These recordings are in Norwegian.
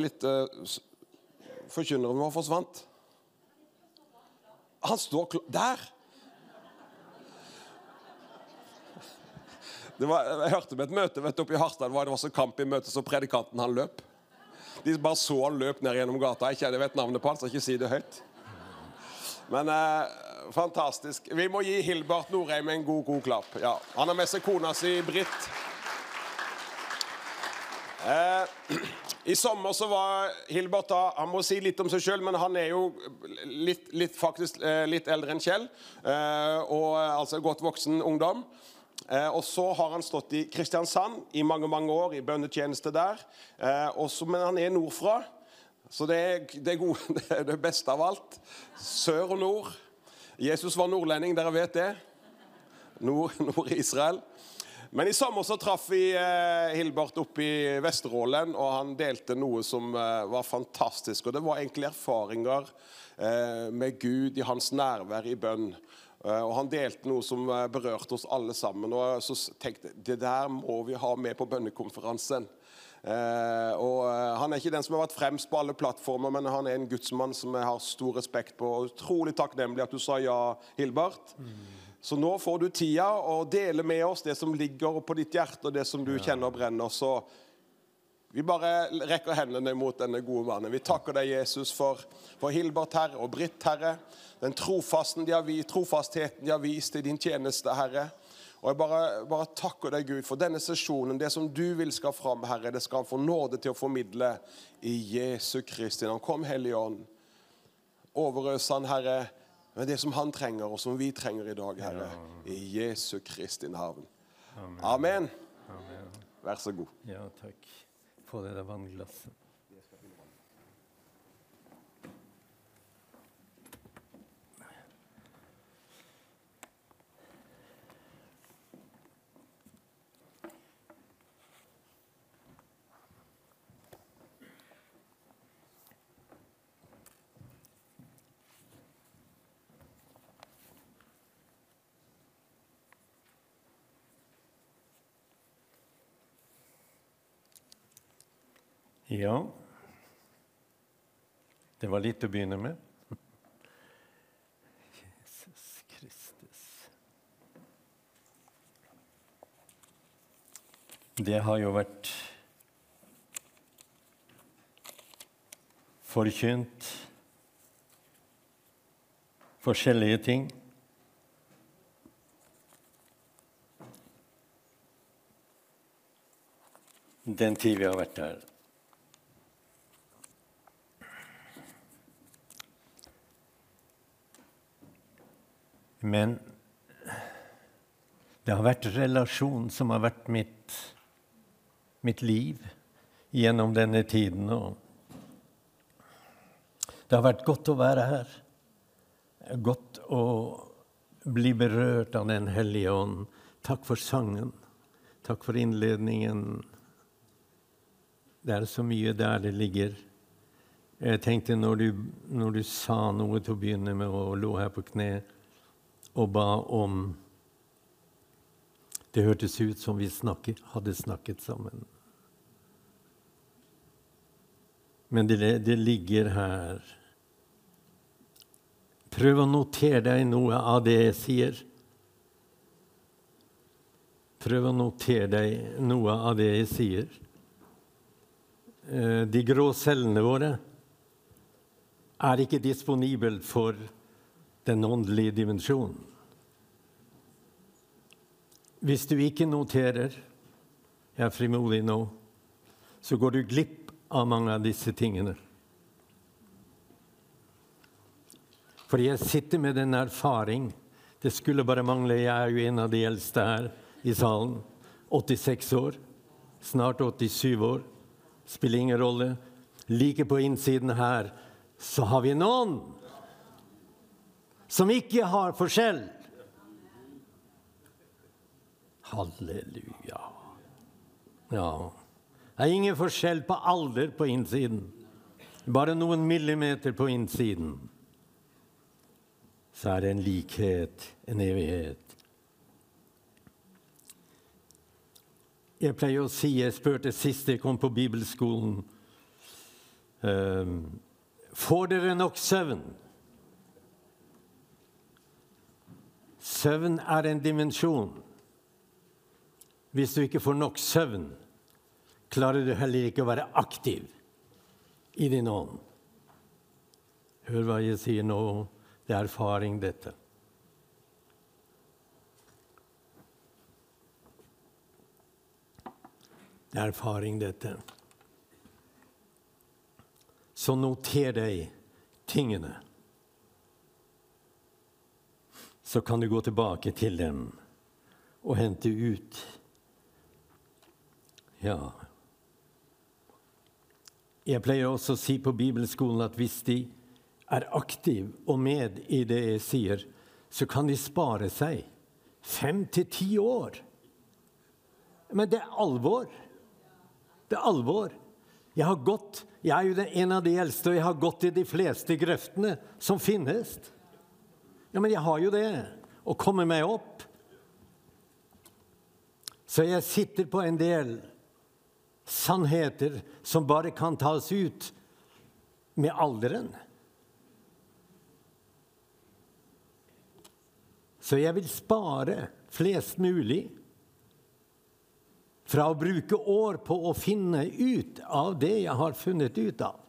Ble litt uh, Forkynneren vår forsvant. Han står klar Der! Var, jeg hørte med et møte vet du, oppe i Harstad, var, det var så kamp i møtet, så predikanten han løp. De bare så han løp ned gjennom gata. Jeg vet navnet på han, så ikke si det høyt. Men eh, fantastisk. Vi må gi Hilbert Norheim en god, god klapp. Ja. Han har med seg kona si, Britt. Eh, I sommer så var Hilbert da, Han må si litt om seg sjøl, men han er jo litt, litt, faktisk, eh, litt eldre enn Kjell. Eh, og altså godt voksen ungdom. Eh, og så har han stått i Kristiansand i mange mange år, i bønnetjeneste der. Eh, også, men han er nordfra, så det er det, gode, det er det beste av alt. Sør og nord. Jesus var nordlending, dere vet det. Nord, nord Israel. Men i sommer så traff vi eh, Hilbert oppe i Vesterålen, og han delte noe som eh, var fantastisk. Og det var egentlig erfaringer eh, med Gud i hans nærvær i bønn. Eh, og Han delte noe som eh, berørte oss alle sammen. og så tenkte jeg, Det der må vi ha med på bønnekonferansen. Eh, og Han er ikke den som har vært fremst på alle plattformer, men han er en gudsmann som jeg har stor respekt på. og Utrolig takknemlig at du sa ja, Hilbert. Mm. Så nå får du tida å dele med oss det som ligger på ditt hjerte, og det som du kjenner kjenner brenner. Så vi bare rekker hendene mot denne gode mannen. Vi takker deg, Jesus, for, for Hilbert, Herre, og Britt, Herre den trofastheten de har vist i din tjeneste, Herre. Og Jeg bare, bare, takker deg, Gud, for denne sesjonen. Det som du vil skal fram, Herre, det skal han få nåde til å formidle i Jesu Kristi navn. Kom, Hellige Ånd. Overøs han, Herre, med det som han trenger, og som vi trenger i dag, Herre. I Jesu Kristi navn. Amen. Amen. Vær så god. Ja, takk. Få det der vannglasset. Ja Det var litt å begynne med. Jesus Kristus. Det har jo vært forkynt forskjellige ting. Den tid vi har vært der. Men det har vært relasjon som har vært mitt, mitt liv gjennom denne tiden. Og det har vært godt å være her. Godt å bli berørt av Den hellige ånd. Takk for sangen. Takk for innledningen. Det er så mye der det ligger. Jeg tenkte når du, når du sa noe til å begynne med og lå her på kne og ba om Det hørtes ut som vi snakket, hadde snakket sammen. Men det, det ligger her. Prøv å notere deg noe av det jeg sier. Prøv å notere deg noe av det jeg sier. Eh, de grå cellene våre er ikke disponible for den åndelige dimensjonen. Hvis du ikke noterer jeg er frimodig nå, så går du glipp av mange av disse tingene. For jeg sitter med den erfaring Det skulle bare mangle. Jeg er jo en av de eldste her i salen. 86 år. Snart 87 år. Spiller ingen rolle. Like på innsiden her så har vi noen som ikke har forskjell. Halleluja. Ja. Det er ingen forskjell på alder på innsiden. Bare noen millimeter på innsiden. Så er det en likhet, en evighet. Jeg pleier å si, jeg spurte sist jeg kom på bibelskolen um, Får dere nok søvn? Søvn er en dimensjon. Hvis du ikke får nok søvn, klarer du heller ikke å være aktiv i din ånd. Hør hva jeg sier nå. Det er erfaring, dette. Det er erfaring, dette. Så noter deg tingene. Så kan du gå tilbake til dem og hente ut Ja. Jeg pleier også å si på bibelskolen at hvis de er aktiv og med i det jeg sier, så kan de spare seg fem til ti år. Men det er alvor. Det er alvor. Jeg har gått, jeg er jo en av de eldste, og jeg har gått i de fleste grøftene som finnes. Ja, men jeg har jo det. Og kommer meg opp. Så jeg sitter på en del sannheter som bare kan tas ut med alderen. Så jeg vil spare flest mulig fra å bruke år på å finne ut av det jeg har funnet ut av.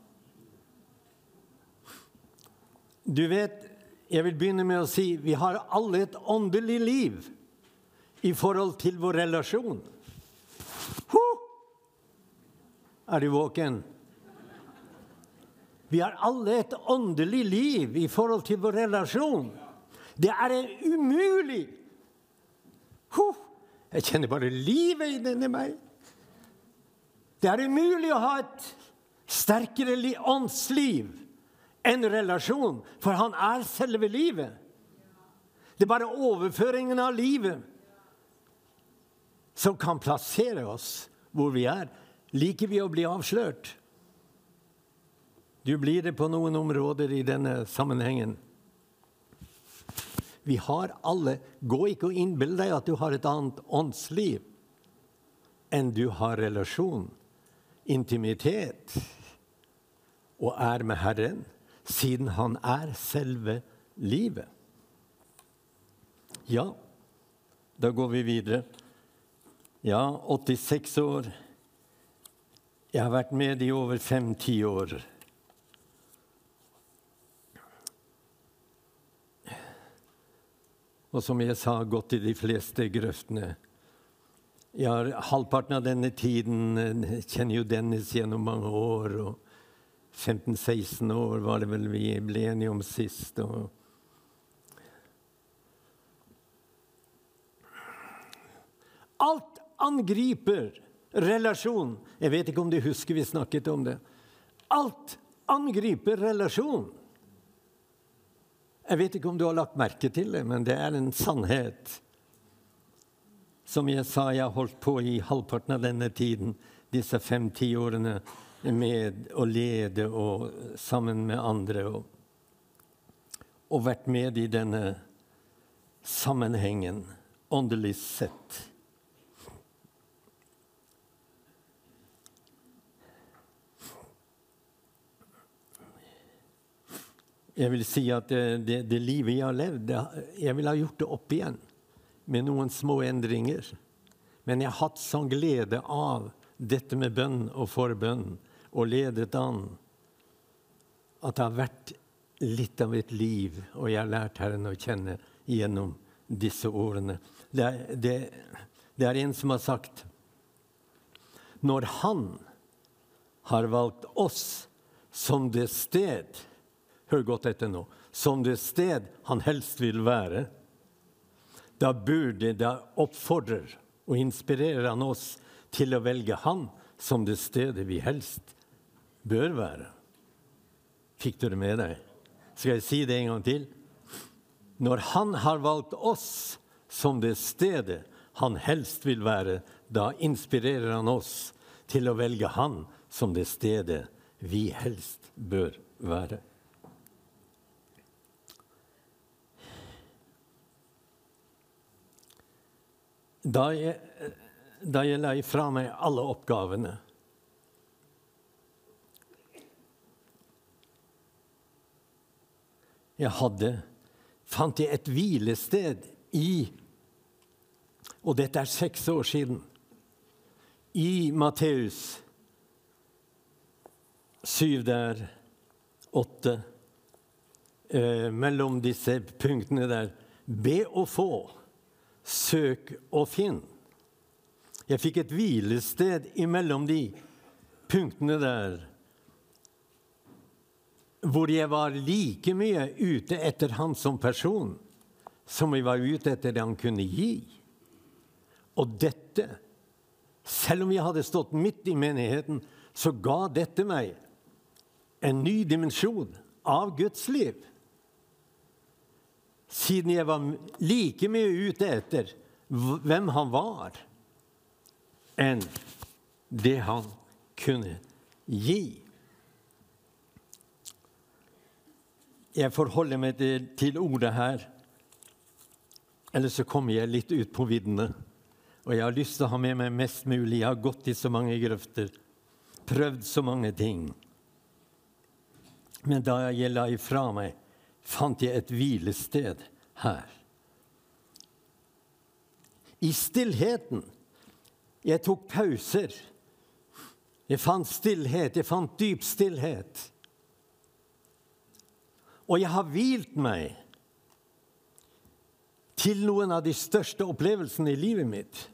Du vet, jeg vil begynne med å si vi har alle et åndelig liv i forhold til vår relasjon. Er du våken? Vi har alle et åndelig liv i forhold til vår relasjon. Det er umulig! Jeg kjenner bare livet i meg. Det er umulig å ha et sterkere åndsliv enn relasjon, for han er selve livet. Det er bare overføringen av livet som kan plassere oss hvor vi er. Liker vi å bli avslørt? Du blir det på noen områder i denne sammenhengen. Vi har alle Gå ikke og innbill deg at du har et annet åndsliv enn du har relasjon, intimitet, og er med Herren, siden Han er selve livet. Ja, da går vi videre. Ja, 86 år. Jeg har vært med i over fem-ti år. Og som jeg sa, gått i de fleste grøftene. Jeg har Halvparten av denne tiden eh, kjenner jo Dennis gjennom mange år. og 15-16 år var det vel vi ble enige om sist. og Alt angriper relasjon. Jeg vet ikke om du husker vi snakket om det. Alt angriper relasjon. Jeg vet ikke om du har lagt merke til det, men det er en sannhet. Som jeg sa, jeg har holdt på i halvparten av denne tiden, disse fem-ti årene, med å lede og sammen med andre. Og, og vært med i denne sammenhengen, åndelig sett. Jeg vil si at det, det, det, livet jeg har levd, det, jeg ville ha gjort det opp igjen med noen små endringer. Men jeg har hatt sånn glede av dette med bønn og forbønn og ledet an at det har vært litt av et liv, og jeg har lært Herren å kjenne gjennom disse årene. Det er, det, det er en som har sagt Når Han har valgt oss som det sted Hør godt etter nå. Som det sted han helst vil være. Da burde det oppfordrer og inspirerer han oss til å velge han som det stedet vi helst bør være. Fikk du det med deg? Skal jeg si det en gang til? Når han har valgt oss som det stedet han helst vil være, da inspirerer han oss til å velge han som det stedet vi helst bør være. Da jeg, da jeg la fra meg alle oppgavene. Jeg hadde fant jeg et hvilested i Og dette er seks år siden. I Matteus syv der, åtte eh, Mellom disse punktene der. Be og få, søk og finn. Jeg fikk et hvilested imellom de punktene der hvor jeg var like mye ute etter han som person som jeg var ute etter det han kunne gi. Og dette, selv om jeg hadde stått midt i menigheten, så ga dette meg en ny dimensjon av Guds liv. Siden jeg var like mye ute etter hvem han var, enn det han kunne gi. Jeg forholder meg til, ordet her, ellers så kommer jeg litt ut på viddene. Og jeg har lyst til å ha med meg mest mulig. Jeg har gått i så mange grøfter, prøvd så mange ting. Men da jeg la ifra meg, fant jeg et hvilested her. I stillheten. Jeg tok pauser. Jeg fant stillhet, jeg fant dyp stillhet. Og jeg har hvilt meg til noen av de største opplevelsene i livet mitt.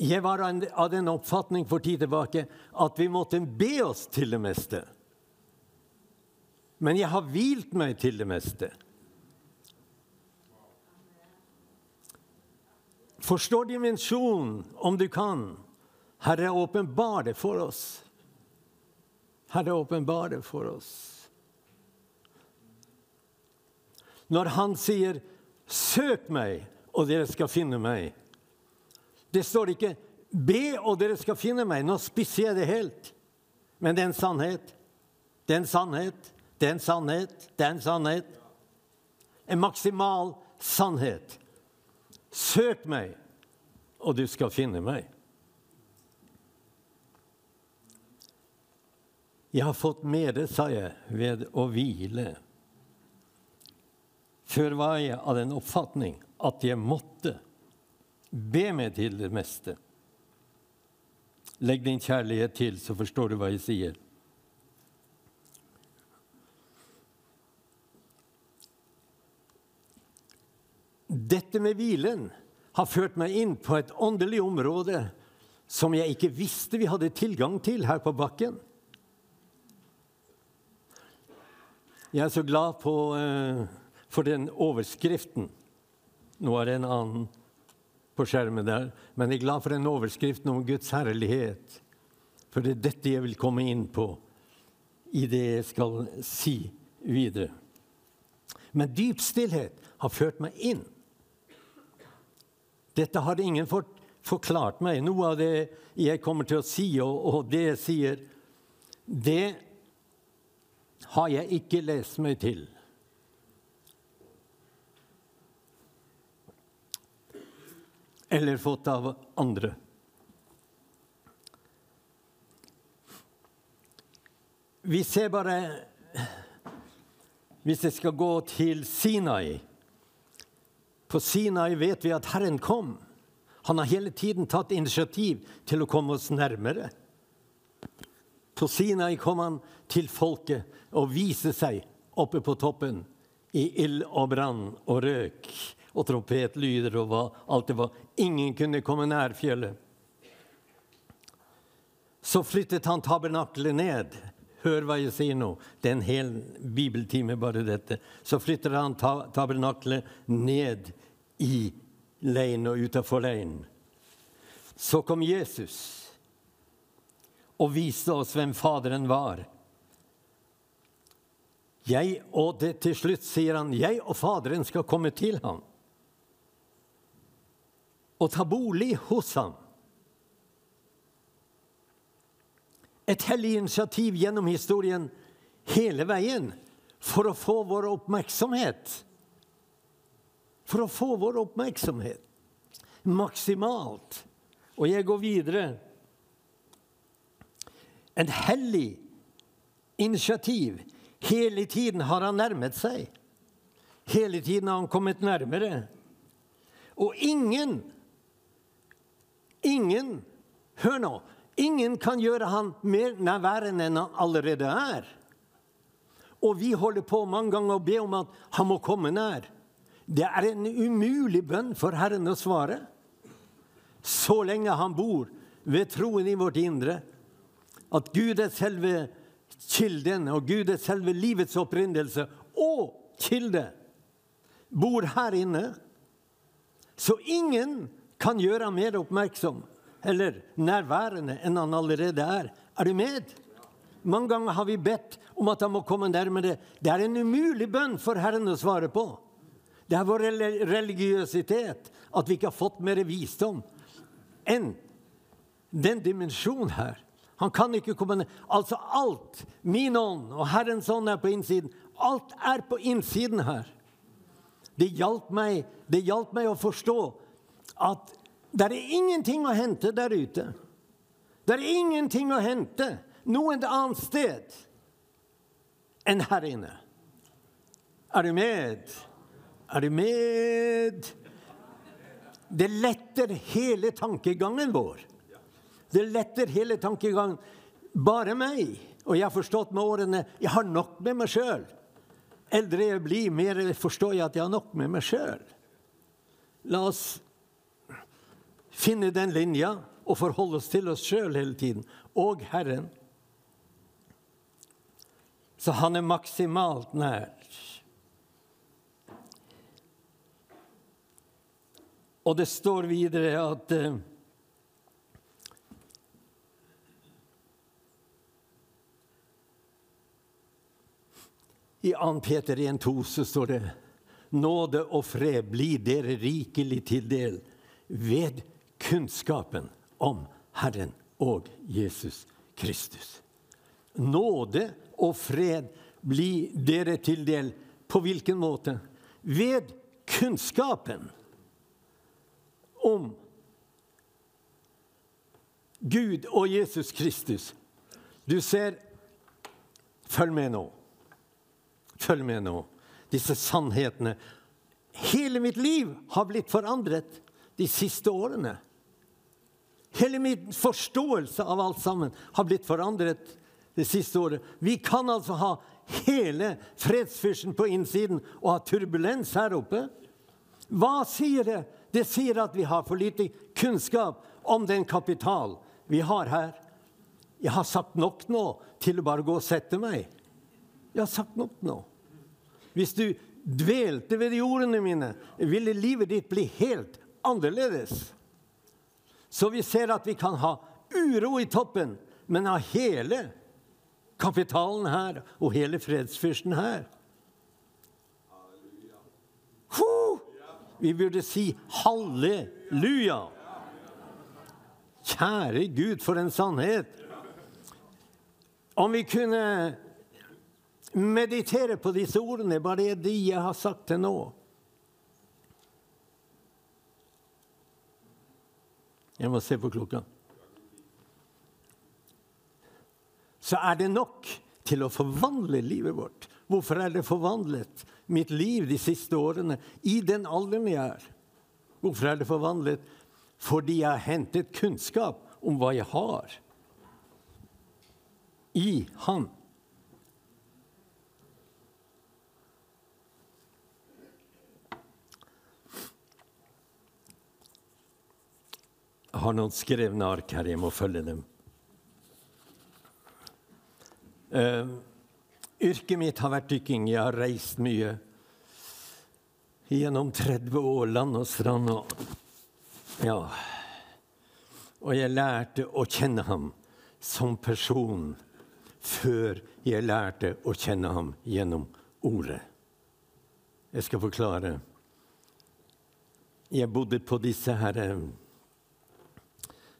Jeg var av den oppfatning for tid tilbake at vi måtte be oss til det meste. Men jeg har hvilt meg til det meste. Forstår dimensjonen, om du kan. Herre, åpenbar det for oss. Herre, åpenbar det for oss. Når han sier 'søk meg, og dere skal finne meg' Det står ikke 'be, og dere skal finne meg'. Nå spisser jeg det helt. Men det er en sannhet. Det er en sannhet. Det er en sannhet. Det er en sannhet. En maksimal sannhet. Søk meg, og du skal finne meg. Jeg har fått mere, sa jeg, ved å hvile. Før var jeg av den oppfatning at jeg måtte be meg til det meste. Legg din kjærlighet til, så forstår du hva jeg sier. Dette med hvilen har ført meg inn på et åndelig område som jeg ikke visste vi hadde tilgang til her på bakken. Jeg er så glad på, uh, for den overskriften. Nå er det en annen på skjermen der, men jeg er glad for den overskriften om Guds herlighet. For det er dette jeg vil komme inn på i det jeg skal si videre. Men dyp stillhet har ført meg inn. Dette har ingen forklart meg. Noe av det jeg kommer til å si, og, og det jeg sier, det har jeg ikke lest meg til. Eller fått av andre. Vi ser bare Hvis jeg skal gå til Sinai På Sinai vet vi at Herren kom. Han har hele tiden tatt initiativ til å komme oss nærmere. På Sinai kom han til folket og viste seg oppe på toppen i ild og brann og røk og trompetlyder og hva alt det var. Ingen kunne komme nær fjellet. Så flyttet han tabernaklet ned. Hør hva jeg sier nå. Det er en hel bibeltime, bare dette. Så flyttet han tabernaklet ned i leiren og utafor leiren. Så kom Jesus og viste oss hvem Faderen var. Jeg, og det, til slutt sier han, 'Jeg og Faderen skal komme til ham' og ta bolig hos ham. Et hellig initiativ gjennom historien hele veien for å få vår oppmerksomhet. for å få vår oppmerksomhet maksimalt. Og jeg går videre. En hellig initiativ. Hele tiden har han nærmet seg. Hele tiden har han kommet nærmere. Og ingen, ingen Hør nå. Ingen kan gjøre han mer nærværende enn han allerede er. Og vi holder på mange ganger å be om at han må komme nær. Det er en umulig bønn for Herren å svare. Så lenge han bor ved troen i vårt indre, at Gud er selve kilden, og Gud er selve livets opprinnelse og kilde, bor her inne. Så ingen kan gjøre ham mer oppmerksom eller nærværende enn han allerede er. Er du med? Mange ganger har vi bedt om at han må komme nærmere. Det er en umulig bønn for Herren å svare på. Det er vår religiøsitet at vi ikke har fått mer visdom enn den dimensjonen her. Han kan ikke komme ned. Altså alt, min ånd og Herrens ånd er på innsiden. Alt er på innsiden her. Det hjalp meg, det hjalp meg å forstå at det er ingenting å hente der ute. Det er ingenting å hente noe annet sted enn her inne. Er du med? Er du med? Det letter hele tankegangen vår. Det letter hele tankegangen. Bare meg. Og jeg har forstått med årene jeg har nok med meg sjøl. Eldre jeg blir, mer forstår jeg at jeg har nok med meg sjøl. La oss finne den linja og forholde oss til oss sjøl hele tiden. Og Herren. Så han er maksimalt nær. Og det står videre at 2. Peter 1,2 så står det Nåde og fred blir dere rikelig til del ved kunnskapen om Herren og Jesus Kristus. Nåde og fred blir dere til del. På hvilken måte? Ved kunnskapen om Gud og Jesus Kristus. Du ser Følg med nå. Følg med nå. Disse sannhetene. Hele mitt liv har blitt forandret de siste årene. Hele min forståelse av alt sammen har blitt forandret det siste året. Vi kan altså ha hele fredsfyrsten på innsiden og ha turbulens her oppe. Hva sier det? Det sier at vi har for lite kunnskap om den kapital vi har her. Jeg har sagt nok nå til å bare gå og sette meg. Jeg har sagt nok nå. Hvis du dvelte ved de ordene mine, ville livet ditt bli helt annerledes. Så vi ser at vi kan ha uro i toppen, men ha hele kapitalen her og hele fredsfyrsten her. Vi burde si halleluja. Kjære Gud, for en sannhet! Om vi kunne meditere på disse ordene, bare de jeg har sagt til nå. Jeg må se på klokka. Så er det nok til å forvandle livet vårt. Hvorfor er det forvandlet, mitt liv, de siste årene, i den alderen jeg er? Hvorfor er det forvandlet? Fordi jeg har hentet kunnskap om hva jeg har i Han. Jeg har noen skrevne ark her. Jeg må følge dem. Uh, yrket mitt har vært dykking. Jeg har reist mye. Gjennom 30 år, land og strand. Og, ja. og jeg lærte å kjenne ham som person før jeg lærte å kjenne ham gjennom ordet. Jeg skal forklare. Jeg bodde på disse her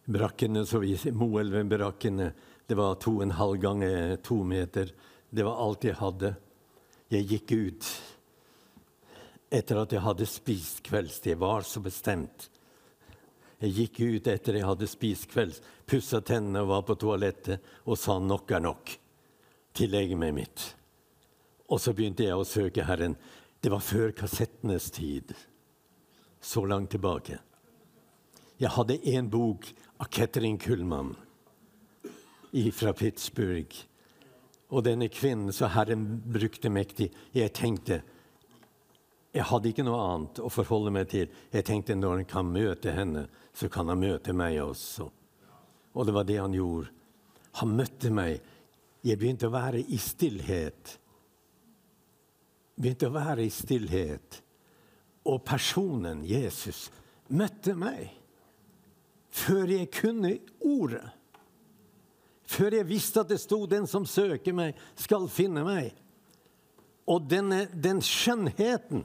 brakkene, så vi Moelven-brakkene. Det var to og en halv ganger to meter. Det var alt jeg hadde. Jeg gikk ut etter at jeg hadde spist kvelds. Det var så bestemt. Jeg gikk ut etter jeg hadde spist kvelds, pussa tennene og var på toalettet og sa 'nok er nok' til legemet mitt. Og så begynte jeg å søke Herren. Det var før kassettenes tid. Så langt tilbake. Jeg hadde én bok av Ketrin Kullmann fra Pittsburgh. Og denne kvinnen så Herren brukte mektig. Jeg tenkte Jeg hadde ikke noe annet å forholde meg til. Jeg tenkte når han kan møte henne, så kan han møte meg også. Og det var det han gjorde. Han møtte meg. Jeg begynte å være i stillhet. Begynte å være i stillhet. Og personen Jesus møtte meg før jeg kunne ordet. Før jeg visste at det sto 'Den som søker meg, skal finne meg'. Og denne, den skjønnheten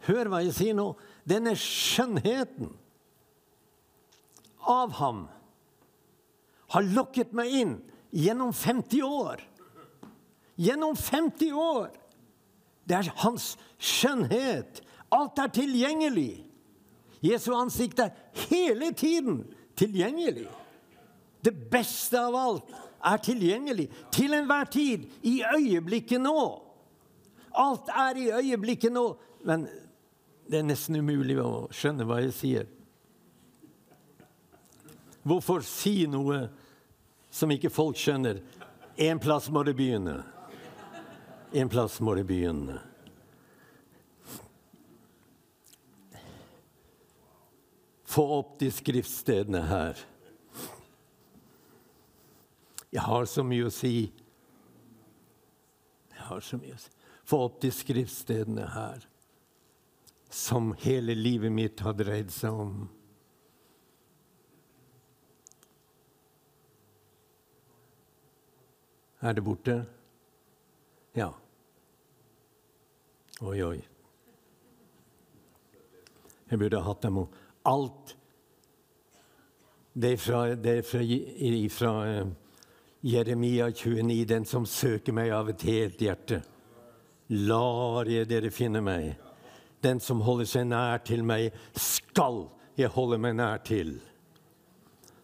Hør hva jeg sier nå. Denne skjønnheten av ham har lokket meg inn gjennom 50 år. Gjennom 50 år! Det er hans skjønnhet. Alt er tilgjengelig. Jesu ansikt er hele tiden tilgjengelig. Det beste av alt er tilgjengelig til enhver tid, i øyeblikket nå. Alt er i øyeblikket nå. Men det er nesten umulig å skjønne hva jeg sier. Hvorfor si noe som ikke folk skjønner? En plass må det begynne. En plass må det begynne. Få opp de skriftstedene her. Jeg har så mye å si. Jeg har så mye å si. Få opp de skriftstedene her som hele livet mitt har dreid seg om. Er det borte? Ja. Oi, oi. Jeg burde hatt dem om alt. Det fra, det fra, fra uh, Jeremia 29, den som søker meg av et helt hjerte. Lar jeg dere finne meg. Den som holder seg nær til meg, skal jeg holde meg nær til.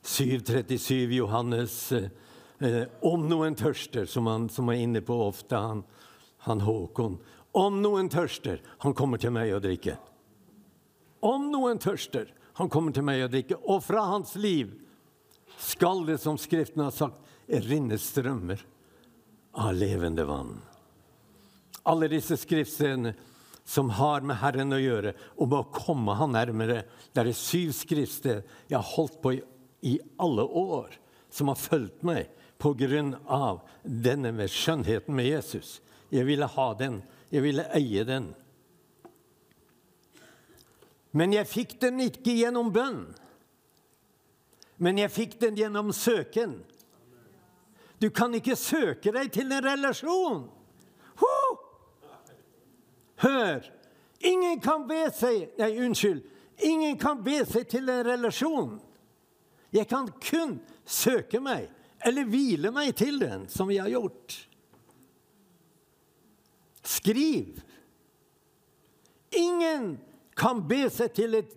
737 Johannes. Eh, om noen tørster, som han som er inne på ofte, han, han Håkon. Om noen tørster, han kommer til meg å drikke. Om noen tørster, han kommer til meg og drikker, Og fra hans liv skal det, som Skriften har sagt, rinne strømmer av levende vann. Alle disse skriftstedene som har med Herren å gjøre, om å komme Han nærmere. Det er syv skriftsted jeg har holdt på i, i alle år, som har fulgt meg av denne med skjønnheten med Jesus. Jeg ville ha den. Jeg ville eie den. Men jeg fikk den ikke gjennom bønn. Men jeg fikk den gjennom søken. Du kan ikke søke deg til en relasjon. Huh! Hør! Ingen kan be seg Nei, unnskyld. Ingen kan be seg til en relasjon. Jeg kan kun søke meg, eller hvile meg til den, som vi har gjort. Skriv. Ingen kan be seg til, et,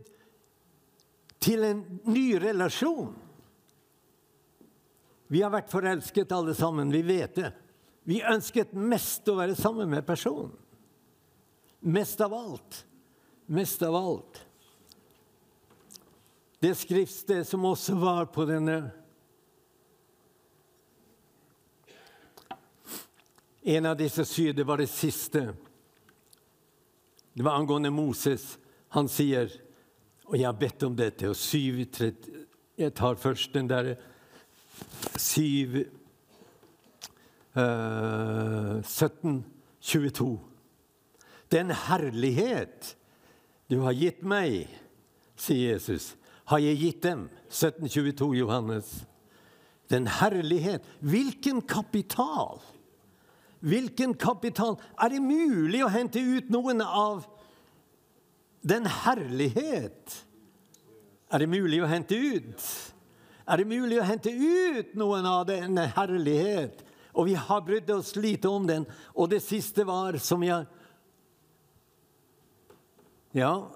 til en ny relasjon. Vi har vært forelsket alle sammen. Vi vet det. Vi ønsket mest å være sammen med personen. Mest av alt. Mest av alt. Det skriftstedet som også var på denne En av disse syv, det var det siste. Det var angående Moses. Han sier, og jeg har bedt om dette, og 7, 30, Jeg tar først den der 7, uh, 17, 22. Den herlighet du har gitt meg, sier Jesus, har jeg gitt dem. 1722, Johannes. Den herlighet Hvilken kapital! Hvilken kapital! Er det mulig å hente ut noen av den herlighet? Er det mulig å hente ut? Er det mulig å hente ut noen av den herlighet? Og vi har brydd oss lite om den. Og det siste var, som jeg Ja,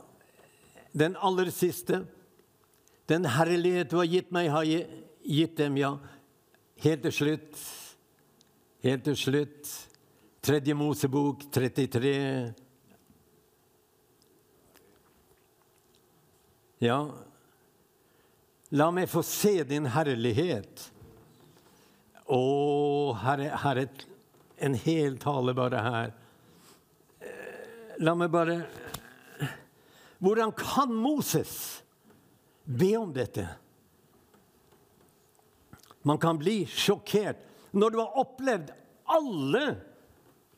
den aller siste. Den herlighet du har gitt meg, har jeg gitt dem, ja. Helt til slutt. Helt til slutt. Tredje Mosebok 33. Ja, la meg få se din herlighet. Å, her er, her er en hel tale bare her. La meg bare Hvordan kan Moses be om dette? Man kan bli sjokkert når du har opplevd alle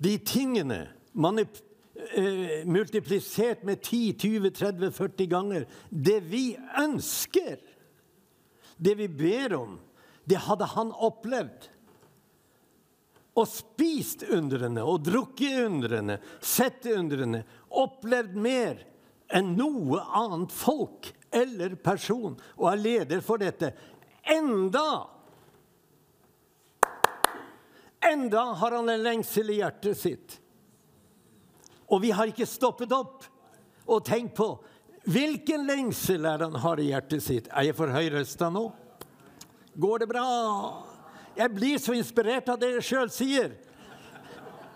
de tingene manip eh, multiplisert med 10-20-30-40 ganger. Det vi ønsker, det vi ber om, det hadde han opplevd. Og spist undrene og drukket undrene, sett undrene, opplevd mer enn noe annet folk eller person, og er leder for dette. Enda Enda har han en lengsel i hjertet sitt. Og vi har ikke stoppet opp og tenkt på hvilken lengsel er han har i hjertet sitt. Er jeg for høyrøsta nå? Går det bra? Jeg blir så inspirert av det jeg sjøl sier.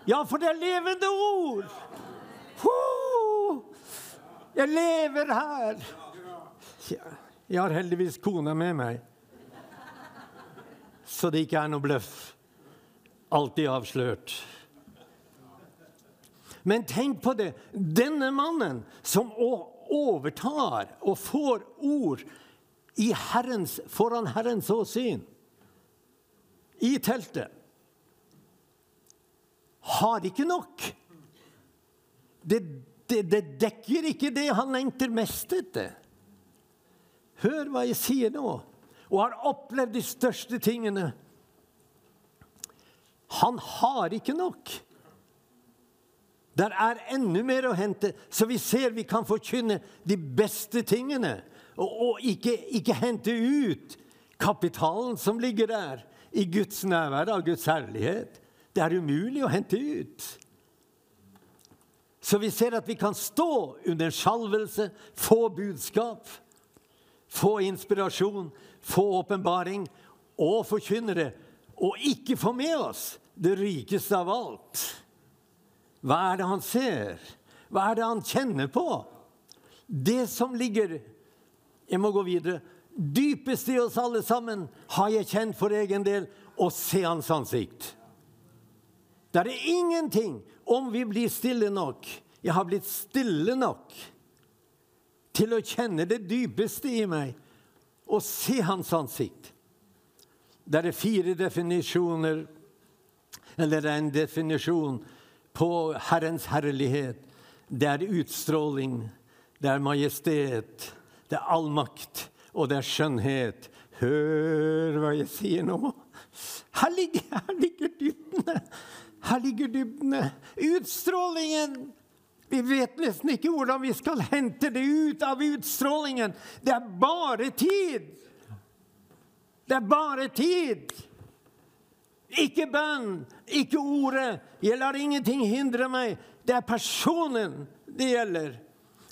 Ja, for det er levende ord! Jeg lever her! Jeg har heldigvis kona med meg, så det ikke er noe bløff alltid avslørt. Men tenk på det. Denne mannen som overtar og får ord herrens, foran Herrens åsyn i teltet, har ikke nok. Det, det, det dekker ikke det han lengter mest etter. Hør hva jeg sier nå, og har opplevd de største tingene. Han har ikke nok. Der er enda mer å hente, så vi ser vi kan forkynne de beste tingene. Og, og ikke, ikke, hente ut kapitalen som ligger der, i Guds nærvær av Guds herlighet. Det er umulig å hente ut. Så vi ser at vi kan stå under skjalvelse, få budskap, få inspirasjon, få åpenbaring og forkynne det og ikke få med oss det rikeste av alt. Hva er det han ser? Hva er det han kjenner på? Det som ligger Jeg må gå videre. Dypest i oss alle sammen har jeg kjent for egen del å se hans ansikt. Det er ingenting om vi blir stille nok. Jeg har blitt stille nok til å kjenne det dypeste i meg og se hans ansikt. Det er fire definisjoner, eller det er en definisjon på Herrens herlighet. Det er utstråling, det er majestet, det er allmakt, og det er skjønnhet. Hør hva jeg sier nå. Her ligger, her ligger dybdene. Her ligger dybdene. Utstrålingen. Vi vet nesten ikke hvordan vi skal hente det ut av utstrålingen. Det er bare tid. Det er bare tid. Ikke bønn, ikke ordet. Jeg lar ingenting hindre meg. Det er personen det gjelder.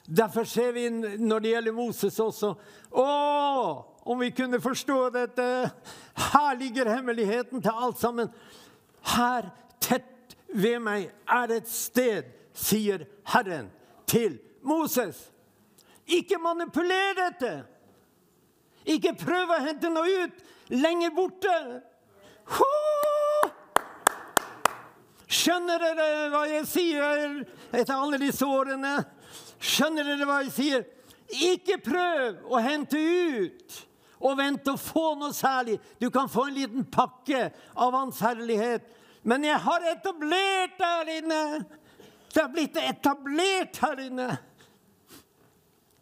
Derfor ser vi når det gjelder Moses også Å, om vi kunne forstå dette! Her ligger hemmeligheten til alt sammen. Her, tett ved meg, er et sted, sier Herren til Moses. Ikke manipuler dette! Ikke prøv å hente noe ut lenger borte. Skjønner dere hva jeg sier etter alle disse årene? Skjønner dere hva jeg sier? Ikke prøv å hente ut og vente å få noe særlig. Du kan få en liten pakke av Hans herlighet. Men jeg har etablert der inne. Det er blitt etablert her inne.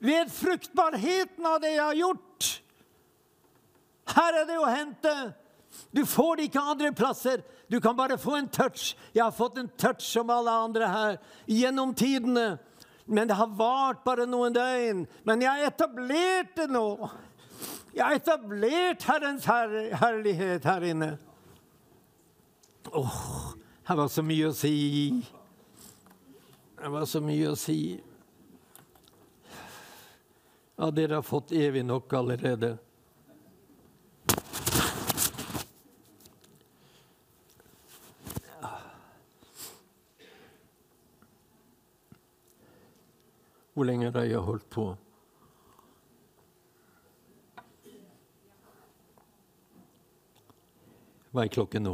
Ved fruktbarheten av det jeg har gjort. Her er det å hente. Du får det ikke andre plasser. Du kan bare få en touch. Jeg har fått en touch som alle andre her gjennom tidene. Men det har vart bare noen døgn. Men jeg har etablert det nå. Jeg har etablert Herrens her herlighet her inne. Åh, oh, her var så mye å si. Det var så mye å si. Ja, dere har fått evig nok allerede. Hvor lenge har jeg holdt på? Hva er klokken nå?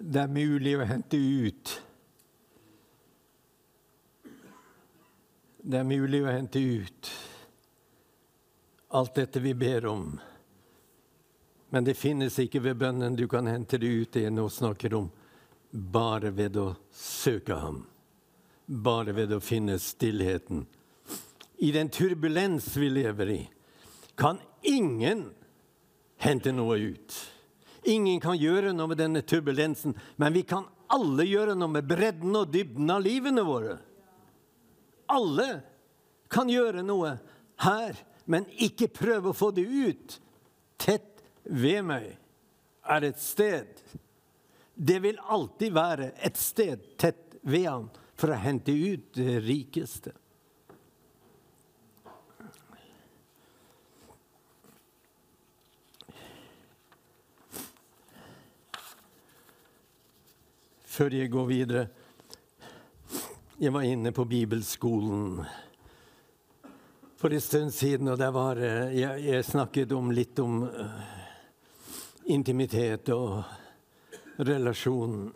Det er mulig å hente ut Det er mulig å hente ut alt dette vi ber om. Men det finnes ikke ved bønnen du kan hente det ut, det jeg nå snakker om, bare ved å søke ham. Bare ved å finne stillheten. I den turbulens vi lever i, kan ingen hente noe ut. Ingen kan gjøre noe med denne turbulensen, men vi kan alle gjøre noe med bredden og dybden av livene våre. Alle kan gjøre noe her, men ikke prøve å få det ut. Tett ved meg er et sted. Det vil alltid være et sted tett ved han for å hente ut det rikeste. Før jeg går videre Jeg var inne på bibelskolen for en stund siden, og var, jeg, jeg snakket om litt om uh, intimitet og relasjon.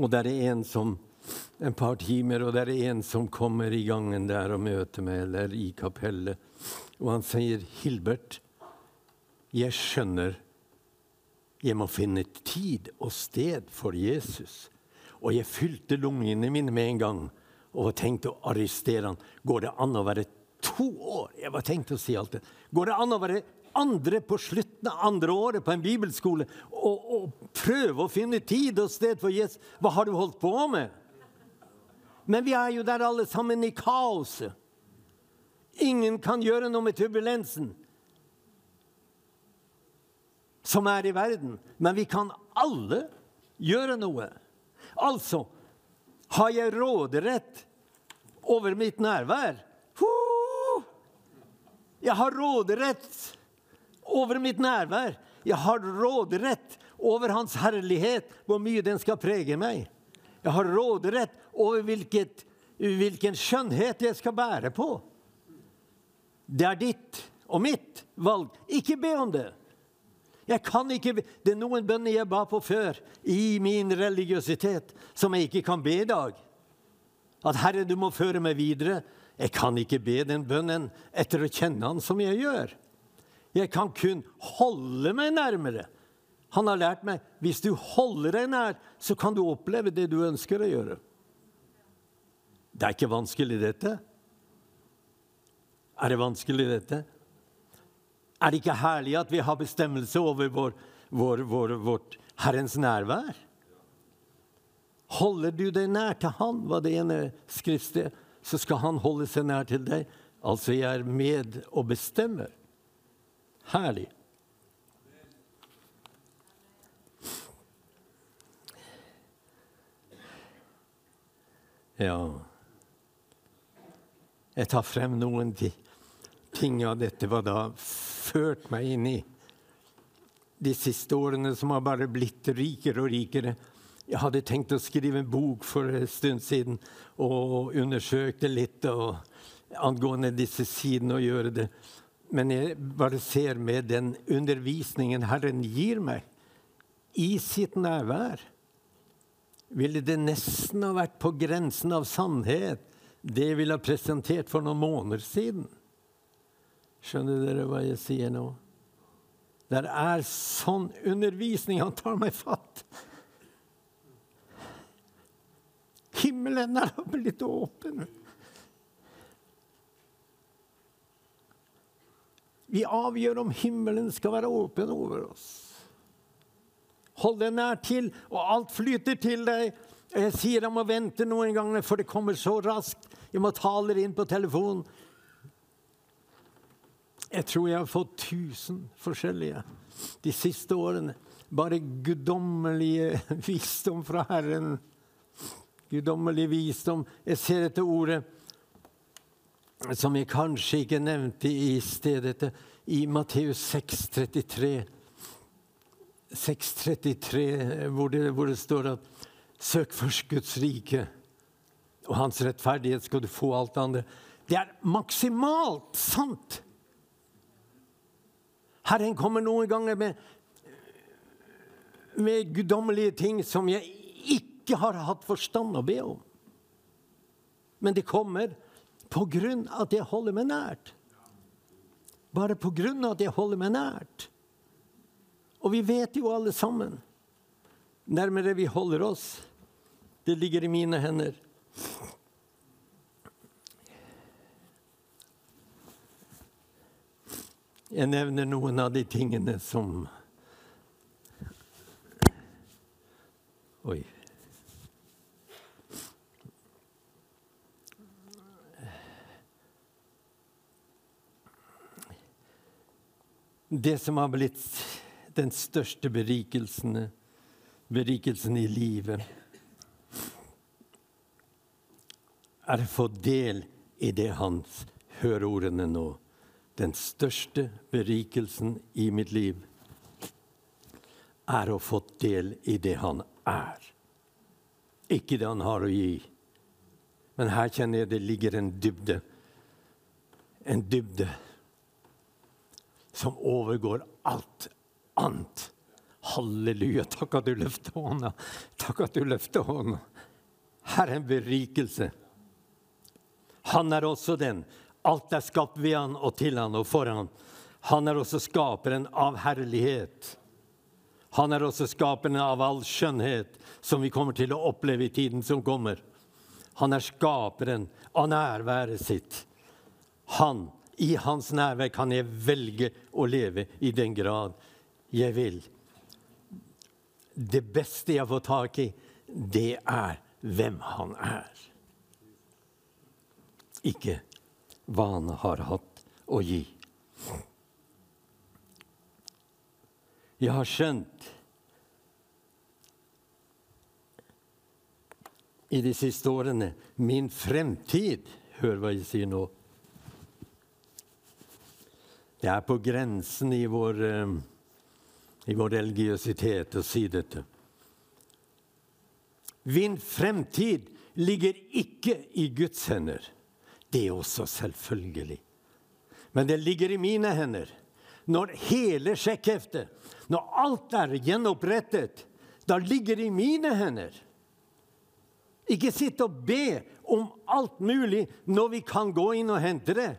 Og det er en som en par timer, og det er en som kommer i gangen der og møter meg, eller i kapellet. Og han sier, 'Hilbert, jeg skjønner jeg må finne tid og sted for Jesus.' Og jeg fylte lungene mine med en gang og tenkte å arrestere han. Går det an å være to år? Jeg var tenkt å si alt det. Går det an å være andre på slutten av andre året på en bibelskole og, og prøve å finne tid og sted for Jesus. Hva har du holdt på med? Men vi er jo der alle sammen i kaoset. Ingen kan gjøre noe med turbulensen som er i verden. Men vi kan alle gjøre noe. Altså har jeg råderett over mitt nærvær. Jeg har råderett over mitt nærvær. Jeg har råderett over Hans herlighet, hvor mye den skal prege meg. Jeg har råderett over hvilket, hvilken skjønnhet jeg skal bære på. Det er ditt og mitt valg. Ikke be om det. Jeg kan ikke, Det er noen bønner jeg ba på før i min religiøsitet, som jeg ikke kan be i dag. At 'Herre, du må føre meg videre'. Jeg kan ikke be den bønnen etter å kjenne Han som jeg gjør. Jeg kan kun holde meg nærmere. Han har lært meg hvis du holder deg nær, så kan du oppleve det du ønsker å gjøre. Det er ikke vanskelig, dette. Er det vanskelig, dette? Er det ikke herlig at vi har bestemmelse over vår, vår, vår, vårt Herrens nærvær? Holder du deg nær til Han, var det ene skriftstedet, så skal Han holde seg nær til deg. Altså, jeg er med og bestemmer. Herlig. Ja Jeg tar frem noen ting av dette hva har ført meg inn i de siste årene, som har bare blitt rikere og rikere. Jeg hadde tenkt å skrive en bok for en stund siden og undersøkte litt og, angående disse sidene og gjøre det. Men jeg bare ser med den undervisningen Herren gir meg, i sitt nærvær, ville det nesten ha vært på grensen av sannhet, det jeg ville ha presentert for noen måneder siden. Skjønner dere hva jeg sier nå? Det er sånn undervisning. Han tar meg fatt. Himmelen er blitt åpen. Vi avgjør om himmelen skal være åpen over oss. Hold deg nær til, og alt flyter til deg. Jeg sier jeg må vente noen ganger, for det kommer så raskt. Jeg må tale inn på telefonen. Jeg tror jeg har fått 1000 forskjellige de siste årene. Bare guddommelige visdom fra Herren. Guddommelig visdom. Jeg ser etter ordet som jeg kanskje ikke nevnte i stedet, i Matteus 6,33. 6,33, hvor, hvor det står at Søk først Guds rike og hans rettferdighet, skal du få alt det andre. Det er maksimalt sant! Herren kommer noen ganger med, med guddommelige ting som jeg ikke har hatt forstand å be om. Men det kommer på grunn av at jeg holder meg nært. Bare på grunn av at jeg holder meg nært. Og vi vet jo alle sammen Nærmere vi holder oss, det ligger i mine hender. Jeg nevner noen av de tingene som Oi. Det som har blitt den største berikelsen, berikelsen i livet, er å få del i det hans hører ordene nå. Den største berikelsen i mitt liv er å få del i det han er. Ikke det han har å gi. Men her kjenner jeg det ligger en dybde. En dybde som overgår alt annet. Halleluja. Takk at du løfter hånda. Takk at du løfter hånda. Her er en berikelse. Han er også den. Alt er skapt ved han og til han og for han. Han er også skaperen av herlighet. Han er også skaperen av all skjønnhet som vi kommer til å oppleve i tiden som kommer. Han er skaperen av nærværet sitt. Han, I hans nærvær kan jeg velge å leve i den grad jeg vil. Det beste jeg får tak i, det er hvem han er ikke hva han har hatt å gi. Jeg har skjønt i de siste årene min fremtid Hør hva jeg sier nå. Det er på grensen i vår, uh, i vår religiøsitet å si dette. Min fremtid ligger ikke i Guds hender. Det er også selvfølgelig. Men det ligger i mine hender. Når hele sjekkheftet, når alt er gjenopprettet, da ligger det i mine hender. Ikke sitte og be om alt mulig når vi kan gå inn og hente det.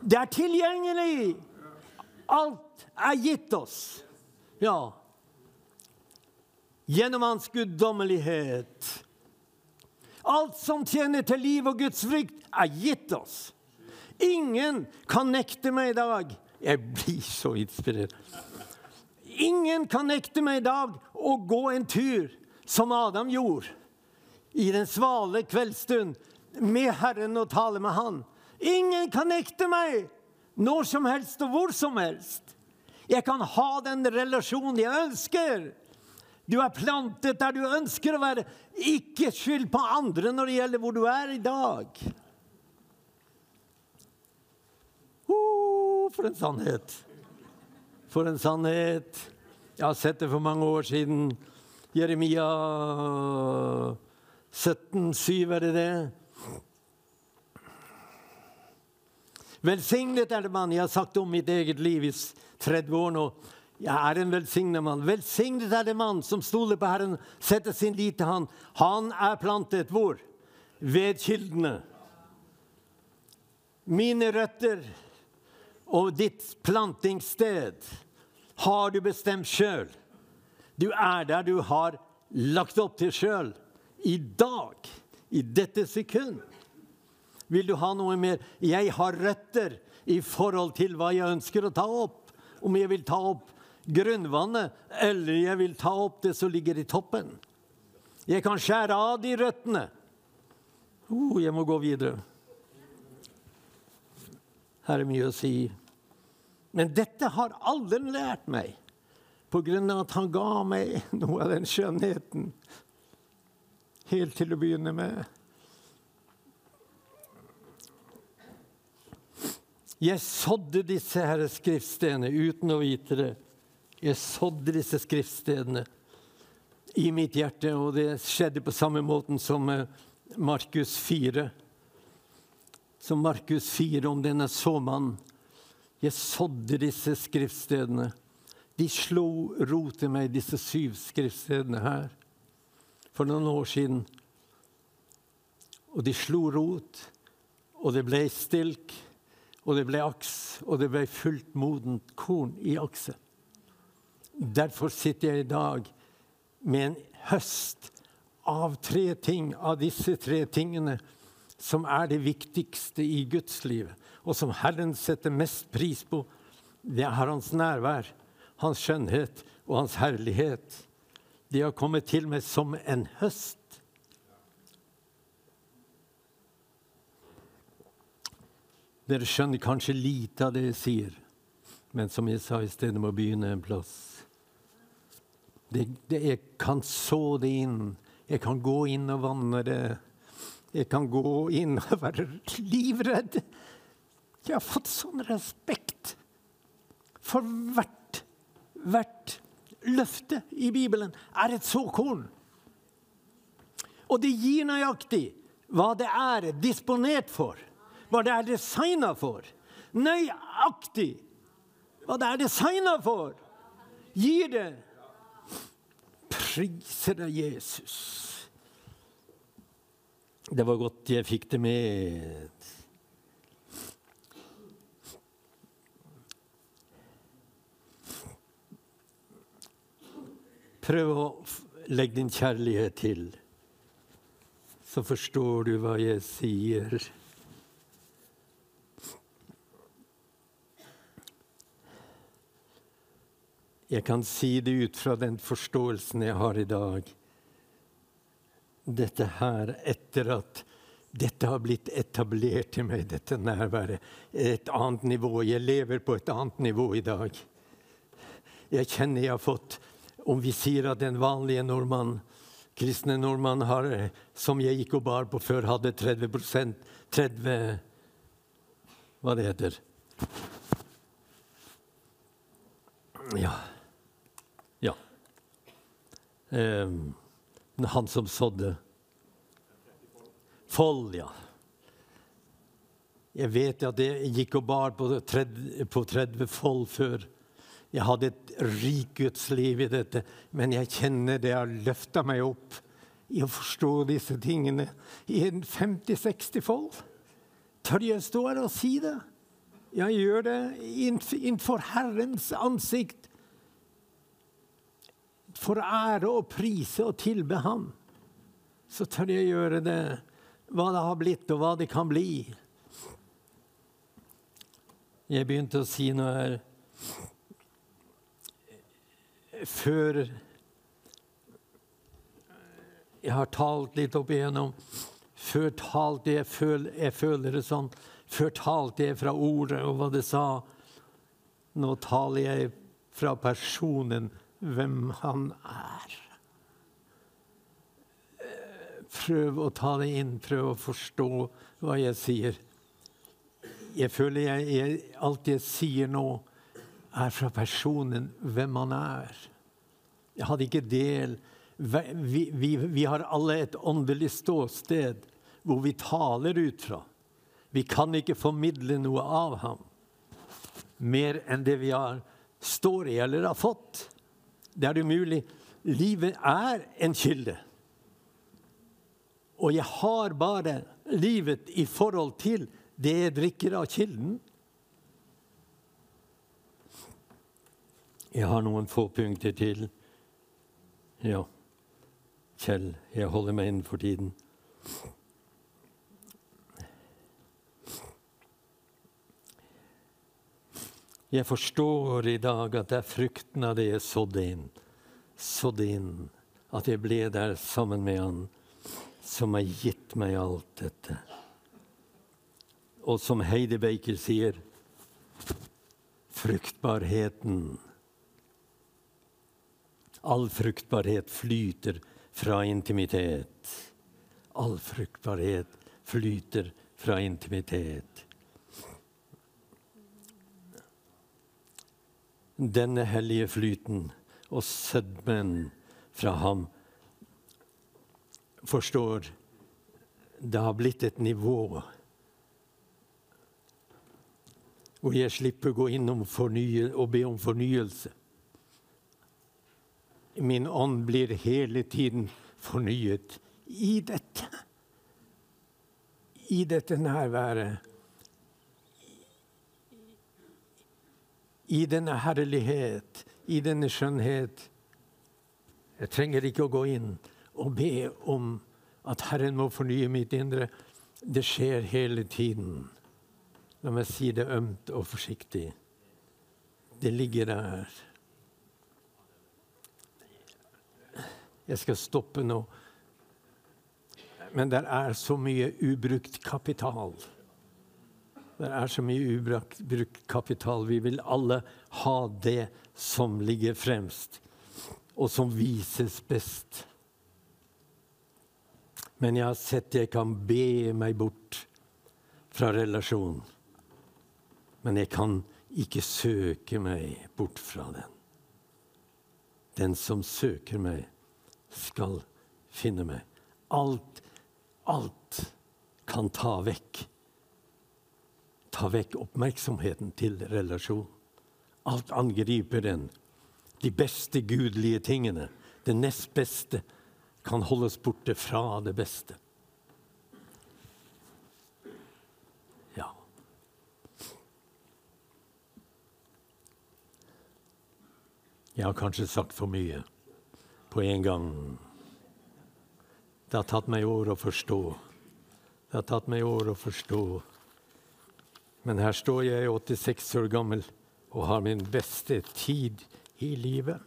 Det er tilgjengelig! Alt er gitt oss. Ja. Gjennom hans guddommelighet. Alt som tjener til liv og Guds frykt, er gitt oss. Ingen kan nekte meg i dag Jeg blir så inspirert. Ingen kan nekte meg i dag å gå en tur som Adam gjorde, i den svale kveldsstund, med Herren og tale med Han. Ingen kan nekte meg når som helst og hvor som helst. Jeg kan ha den relasjonen jeg ønsker. Du er plantet der du ønsker å være. Ikke skyld på andre når det gjelder hvor du er i dag. Oh, for en sannhet! For en sannhet. Jeg har sett det for mange år siden. Jeremia 17, 17,7, er det det? Velsignet er det mann. Jeg har sagt om mitt eget liv i 30 år nå. Jeg er en velsignet mann. Velsignet er det mann som stoler på Herren, setter sin lit til Han. Han er plantet hvor? Ved kildene. Mine røtter og ditt plantingssted har du bestemt sjøl. Du er der du har lagt opp til sjøl. I dag, i dette sekund. Vil du ha noe mer? Jeg har røtter i forhold til hva jeg ønsker å ta opp. Om jeg vil ta opp grunnvannet, eller jeg vil ta opp det som ligger i toppen. Jeg kan skjære av de røttene. Uh, jeg må gå videre. Her er mye å si. Men dette har alderen lært meg, på grunn av at han ga meg noe av den skjønnheten helt til å begynne med. Jeg sådde disse her skriftstedene uten å vite det. Jeg sådde disse skriftstedene i mitt hjerte, og det skjedde på samme måten som Markus 4. Som Markus 4 om denne såmannen. Jeg sådde disse skriftstedene. De slo rot i meg, disse syv skriftstedene her, for noen år siden. Og de slo rot, og det ble stilk og det ble aks, og det ble fullt modent korn i akset. Derfor sitter jeg i dag med en høst av tre ting, av disse tre tingene, som er det viktigste i Guds liv, og som Herren setter mest pris på. Det er hans nærvær, hans skjønnhet og hans herlighet. De har kommet til meg som en høst. Dere skjønner kanskje lite av det jeg sier, men som jeg sa i sted, må begynne en plass. Det, det, jeg kan så det inn. Jeg kan gå inn og vanne det. Jeg kan gå inn og være livredd. Jeg har fått sånn respekt for hvert, hvert løfte i Bibelen er et såkorn. Og det gir nøyaktig hva det er disponert for hva det er designa for. Nøyaktig hva det er designa for. Gir det. Priser deg, Jesus. Det var godt jeg fikk det med. Prøv å legge din kjærlighet til, så forstår du hva jeg sier. Jeg kan si det ut fra den forståelsen jeg har i dag. Dette her, etter at dette har blitt etablert i meg, dette nærværet. Et annet nivå. Jeg lever på et annet nivå i dag. Jeg kjenner jeg har fått Om vi sier at den vanlige nordmann, kristne nordmann, har, som jeg gikk og bar på før, hadde 30% 30 Hva det heter Ja. Eh, han som sådde. Fold, ja. Jeg vet at jeg gikk og bar på 30, på 30 fold før. Jeg hadde et rikt Guds i dette, men jeg kjenner det har løfta meg opp i å forstå disse tingene i en 50-60 fold. Tør jeg stå her og si det? Jeg gjør det innenfor Herrens ansikt for å ære og prise og tilbe Ham, så tør jeg gjøre det, hva det har blitt, og hva det kan bli. Jeg begynte å si noe her Før jeg har talt litt opp igjennom Før talte jeg, føl, jeg føler det sånn. Før talte jeg fra ordet og hva det sa. Nå taler jeg fra personen hvem han er. Prøv å ta det inn, prøv å forstå hva jeg sier. Jeg føler jeg, jeg, alt jeg sier nå, er fra personen hvem han er. Jeg hadde ikke del vi, vi, vi har alle et åndelig ståsted hvor vi taler ut fra. Vi kan ikke formidle noe av ham mer enn det vi har, står i eller har fått. Det er umulig. Livet er en kilde. Og jeg har bare livet i forhold til det jeg drikker av kilden. Jeg har noen få punkter til. Ja, Kjell, jeg holder meg innenfor tiden. Jeg forstår i dag at det er frukten av det jeg sådde inn. Sådde inn. At jeg ble der sammen med Han som har gitt meg alt dette. Og som Heidi Baker sier, fruktbarheten. All fruktbarhet flyter fra intimitet. All fruktbarhet flyter fra intimitet. Denne hellige flyten og sødmen fra ham forstår det har blitt et nivå hvor jeg slipper å gå inn og be om fornyelse. Min ånd blir hele tiden fornyet i dette. I dette nærværet. I denne herlighet, i denne skjønnhet. Jeg trenger ikke å gå inn og be om at Herren må fornye mitt indre. Det skjer hele tiden. La meg si det ømt og forsiktig. Det ligger der. Jeg skal stoppe nå. Men det er så mye ubrukt kapital. Det er så mye ubrukt kapital. Vi vil alle ha det som ligger fremst, og som vises best. Men jeg har sett jeg kan be meg bort fra relasjonen. Men jeg kan ikke søke meg bort fra den. Den som søker meg, skal finne meg. Alt, alt kan ta vekk. Ta vekk oppmerksomheten til relasjon. Alt angriper den. De beste gudelige tingene. Det nest beste kan holdes borte fra det beste. Ja. Jeg har kanskje sagt for mye på en gang. Det har tatt meg år å forstå. Det har tatt meg år å forstå. Men her står jeg 86 år gammel og har min beste tid i livet.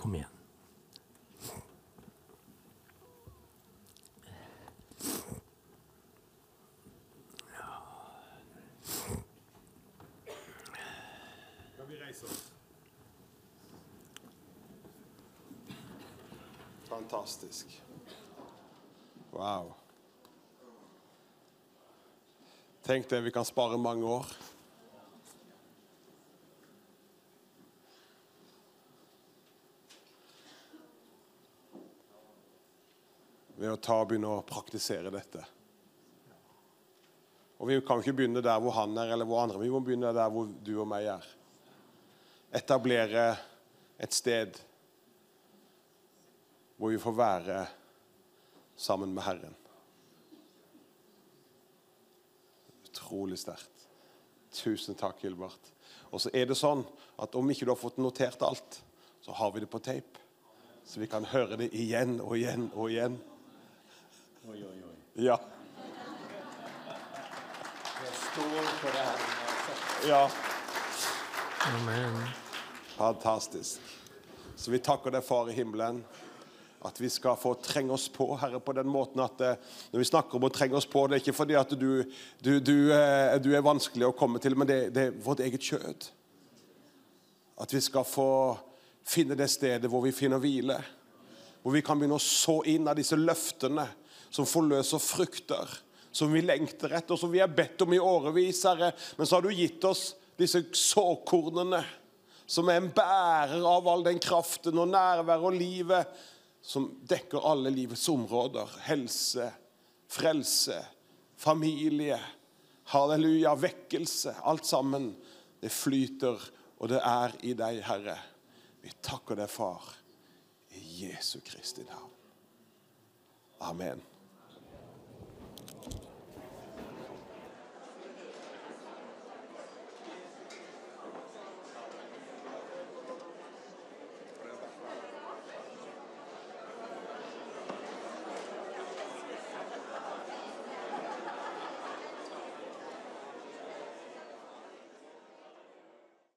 Kom igjen. Skal vi reise oss? Fantastisk. Wow. Vi kan spare mange år. ved å ta og begynne å praktisere dette. Og Vi kan ikke begynne der hvor han er, eller hvor andre. Vi må begynne der hvor du og meg er. Etablere et sted hvor vi får være sammen med Herren. Utrolig sterkt. Tusen takk, Gilbert. Og så er det sånn at om ikke du har fått notert alt, så har vi det på tape. Så vi kan høre det igjen og igjen og igjen. Oi, oi, oi. Ja. Jeg står for det her. ja. Amen. Fantastisk. Så vi takker deg, Far i himmelen, at vi skal få trenge oss på, Herre, på den måten at eh, når vi snakker om å trenge oss på, det er ikke fordi at du, du, du, eh, du er vanskelig å komme til, men det, det er vårt eget kjød. At vi skal få finne det stedet hvor vi finner hvile. Hvor vi kan begynne å så inn av disse løftene som forløser frukter, som vi lengter etter, som vi har bedt om i årevis, Herre. Men så har du gitt oss disse såkornene, som er en bærer av all den kraften og nærvær og livet som dekker alle livets områder. Helse, frelse, familie, halleluja, vekkelse. Alt sammen. Det flyter, og det er i deg, Herre. Vi takker deg, Far, i Jesu Kristi navn. Amen.